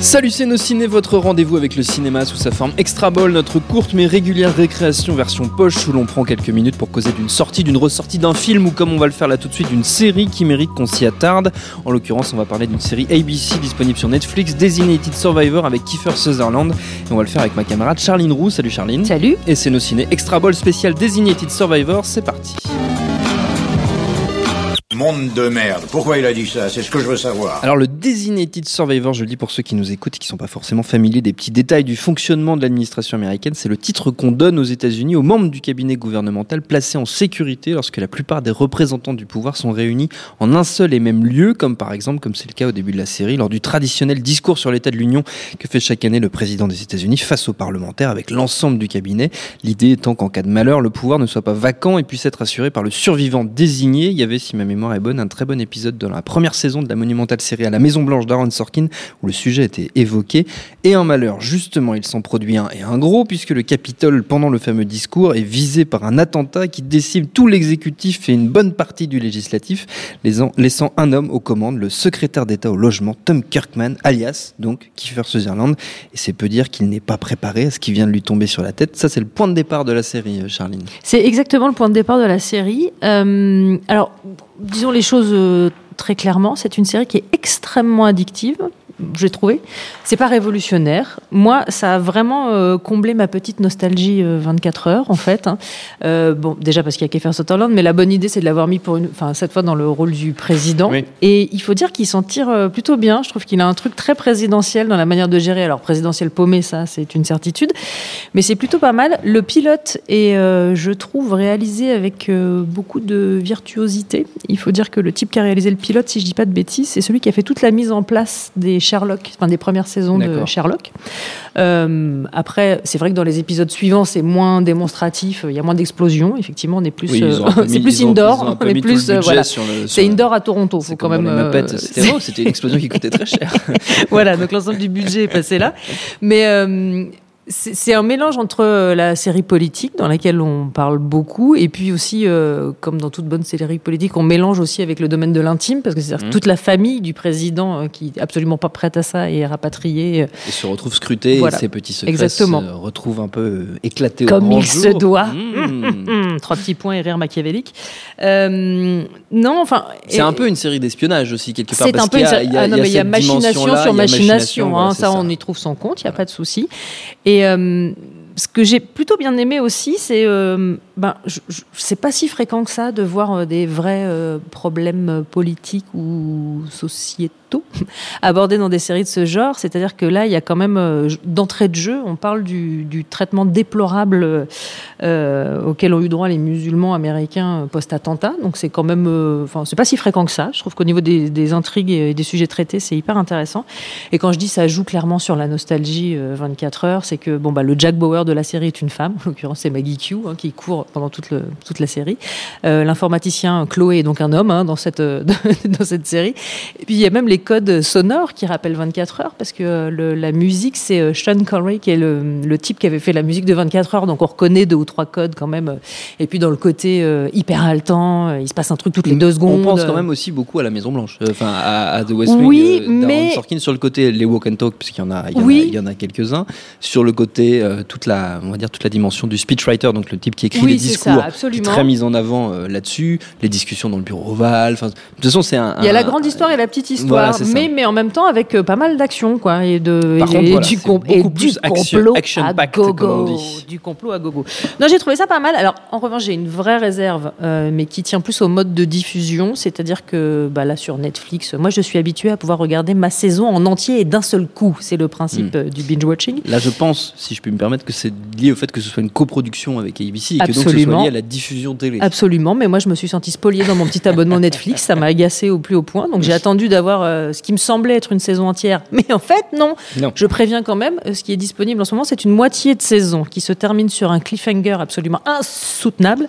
Salut c'est nos ciné, votre rendez-vous avec le cinéma sous sa forme extra ball, notre courte mais régulière récréation version poche où l'on prend quelques minutes pour causer d'une sortie, d'une ressortie d'un film ou comme on va le faire là tout de suite d'une série qui mérite qu'on s'y attarde. En l'occurrence on va parler d'une série ABC disponible sur Netflix, Designated Survivor avec Kiefer Sutherland et on va le faire avec ma camarade Charline Roux. Salut Charline. Salut. Et c'est nos ciné extra ball spécial Designated Survivor, c'est parti. Monde de merde. Pourquoi il a dit ça? C'est ce que je veux savoir. Alors le Designated Survivor, je le dis pour ceux qui nous écoutent et qui ne sont pas forcément familiers des petits détails du fonctionnement de l'administration américaine, c'est le titre qu'on donne aux États-Unis aux membres du cabinet gouvernemental placés en sécurité lorsque la plupart des représentants du pouvoir sont réunis en un seul et même lieu, comme par exemple, comme c'est le cas au début de la série, lors du traditionnel discours sur l'état de l'Union que fait chaque année le président des États-Unis face aux parlementaires avec l'ensemble du cabinet. L'idée étant qu'en cas de malheur, le pouvoir ne soit pas vacant et puisse être assuré par le survivant désigné. Il y avait, si ma mémoire est bonne, un très bon épisode dans la première saison de la monumentale série à la Maison Blanche d'Aaron Sorkin où le sujet était évoqué. Et un malheur, justement, il s'en produit un et un gros puisque le Capitole, pendant le fameux discours, est visé par un attentat qui décime tout l'exécutif et une bonne partie du législatif, laissant un homme aux commandes, le secrétaire d'État au logement, Tom Kirkman, alias donc Kiefer Sutherland. Et c'est peu dire qu'il n'est pas préparé à ce qui vient de lui tomber sur la tête. Ça, c'est le point de départ de la série, Charline. C'est exactement le point de départ de la série. Euh, alors, disons les choses euh, très clairement, c'est une série qui est extrêmement addictive j'ai trouvé. C'est pas révolutionnaire. Moi, ça a vraiment euh, comblé ma petite nostalgie 24 euh, heures, en fait. Hein. Euh, bon, déjà parce qu'il y a Kiefer Sutherland, mais la bonne idée, c'est de l'avoir mis pour une, enfin, cette fois dans le rôle du président. Et il faut dire qu'il s'en tire plutôt bien. Je trouve qu'il a un truc très présidentiel dans la manière de gérer. Alors, présidentiel paumé, ça, c'est une certitude. Mais c'est plutôt pas mal. Le pilote est, je trouve, réalisé avec beaucoup de virtuosité. Il faut dire que le type qui a réalisé le pilote, si je dis pas de bêtises, c'est celui qui a fait toute la mise en place des Sherlock, enfin des premières saisons de Sherlock. Euh, après, c'est vrai que dans les épisodes suivants, c'est moins démonstratif, il y a moins d'explosions. Effectivement, on est plus, euh, c'est plus indoor, on est plus, voilà. C'est indoor à Toronto, faut quand même. Euh, c'était une explosion qui coûtait très cher. voilà, donc l'ensemble du budget est passé là, mais c'est un mélange entre euh, la série politique, dans laquelle on parle beaucoup, et puis aussi, euh, comme dans toute bonne série politique, on mélange aussi avec le domaine de l'intime, parce que c'est mmh. toute la famille du président euh, qui est absolument pas prête à ça et est rapatriée. Et se retrouve scrutée, et ses petits secrets Exactement. se retrouvent un peu éclatés Comme il se doit. Mmh. Trois petits points et rire machiavélique. non, enfin. C'est un peu une série d'espionnage aussi, quelque part. C'est un peu. Ah il y a machination sur machination, hein, ça, on y trouve son compte, il n'y a pas de souci. Et euh, ce que j'ai plutôt bien aimé aussi, c'est euh, ben, c'est pas si fréquent que ça de voir euh, des vrais problèmes politiques ou sociétaux abordés dans des séries de ce genre. C'est-à-dire que là, il y a quand même, euh, d'entrée de jeu, on parle du, traitement déplorable euh, auquel ont eu droit les musulmans américains post-attentat. Donc c'est quand même, euh, enfin, c'est pas si fréquent que ça. Je trouve qu'au niveau des, intrigues et des sujets traités, c'est hyper intéressant. Et quand je dis ça joue clairement sur la nostalgie 24 heures, c'est que bon, bah, le Jack Bauer de la série est une femme, en l'occurrence c'est Maggie Q, hein, qui court pendant toute, le, toute la série. L'informaticien Chloé est donc un homme hein, dans, cette, dans cette série. Et puis il y a même les codes sonores qui rappellent 24 heures, parce que le, la musique, c'est euh, Sean Connery qui est le, le, type qui avait fait la musique de 24 heures, donc on reconnaît deux ou trois codes quand même. Et puis dans le côté euh, hyper haletant, euh, il se passe un truc toutes les deux secondes. On pense quand même aussi beaucoup à la Maison Blanche, enfin à, The West Wing, oui, mais Sorkin sur le côté les walk and talk, puisqu'il y en a, il y, oui. il y en a quelques-uns. Sur le côté toute la, on va dire toute la dimension du speechwriter, donc le type qui écrit les discours, qui est très mis en avant là-dessus, les discussions dans le bureau ovale. De toute façon, c'est un. Il y a la grande histoire et la petite histoire mais, mais en même temps avec euh, pas mal d'action, quoi, et de et, du, plus complot action, à gogo, du complot à gogo. Non, j'ai trouvé ça pas mal. Alors, en revanche, j'ai une vraie réserve, euh, mais qui tient plus au mode de diffusion, c'est-à-dire que bah, là sur Netflix, moi, je suis habituée à pouvoir regarder ma saison en entier et d'un seul coup. C'est le principe hmm. euh, du binge watching. Là, je pense, si je puis me permettre, que c'est lié au fait que ce soit une coproduction avec ABC et que donc ce soit lié à la diffusion télé. Absolument, mais moi, je me suis sentie spoliée dans mon petit abonnement Netflix. Ça m'a agacé au plus haut point, donc j'ai attendu d'avoir ce qui me semblait être une saison entière. Mais en fait, non. Je préviens quand même, euh, ce qui est disponible en ce moment, c'est une moitié de saison qui se termine sur un cliffhanger absolument insoutenable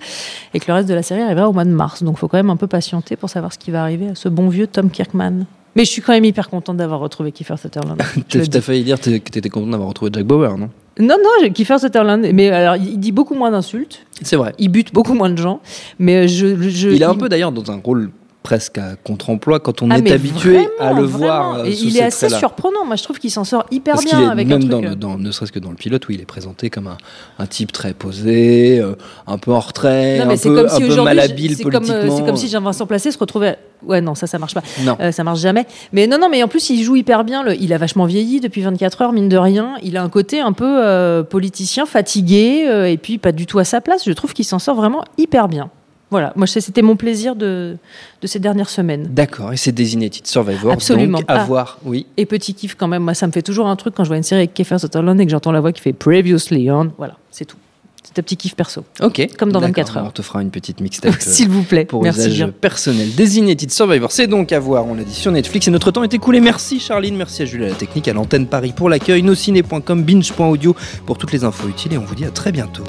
et que le reste de la série arrivera au mois de mars. Donc il faut quand même un peu patienter pour savoir ce qui va arriver à ce bon vieux Tom Kirkman. Mais je suis quand même hyper contente d'avoir retrouvé Kiefer Sutherland. tu as failli dire que tu étais contente d'avoir retrouvé Jack Bauer, non? Non, non, Kiefer Sutherland. Mais alors, il dit beaucoup moins d'insultes. C'est vrai. Il bute beaucoup moins de gens. Mais je, je il est un peu d'ailleurs dans un rôle presque à contre-emploi quand on ah, est habitué à le voir. Euh, il est assez surprenant. Moi, je trouve qu'il s'en sort hyper bien avec même un truc... dans, ne serait-ce que dans le pilote où il est présenté comme un, un type très posé, euh, un peu en retrait, un, peu, un peu malhabile politiquement. C'est comme si Jean-Vincent Placé se retrouvait. Ouais, non, ça, ça marche pas. Non. Euh, ça marche jamais. Mais non, non, mais en plus, il joue hyper bien. Le... Il a vachement vieilli depuis 24 heures, mine de rien. Il a un côté un peu politicien, fatigué, et puis pas du tout à sa place. Je trouve qu'il s'en sort vraiment hyper bien. Voilà, moi c'était mon plaisir de, de ces dernières semaines. D'accord, et c'est Designated Survivor, Absolument. donc à ah. voir, oui. Et petit kiff quand même, moi ça me fait toujours un truc quand je vois une série avec Kiefer Sutherland et que j'entends la voix qui fait Previously on, voilà, c'est tout. C'est un petit kiff perso. Ok. Comme dans 24 heures. On te fera une petite mixtape. S'il vous plaît. Pour Merci usage bien. personnel. Designated Survivor, c'est donc à voir, on l'a dit, sur Netflix. Et notre temps est écoulé. Merci Charline, merci à Julie à la technique, à l'antenne Paris pour l'accueil, nosciné.com, binge.audio pour toutes les infos utiles. Et on vous dit à très bientôt.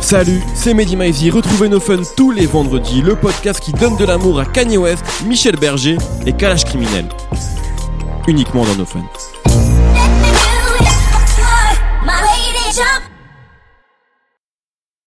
Salut, c'est Mehdi Maizy. Retrouvez nos fun tous les vendredis, le podcast qui donne de l'amour à Kanye West, Michel Berger et Kalash Criminel. Uniquement dans nos fun. jump.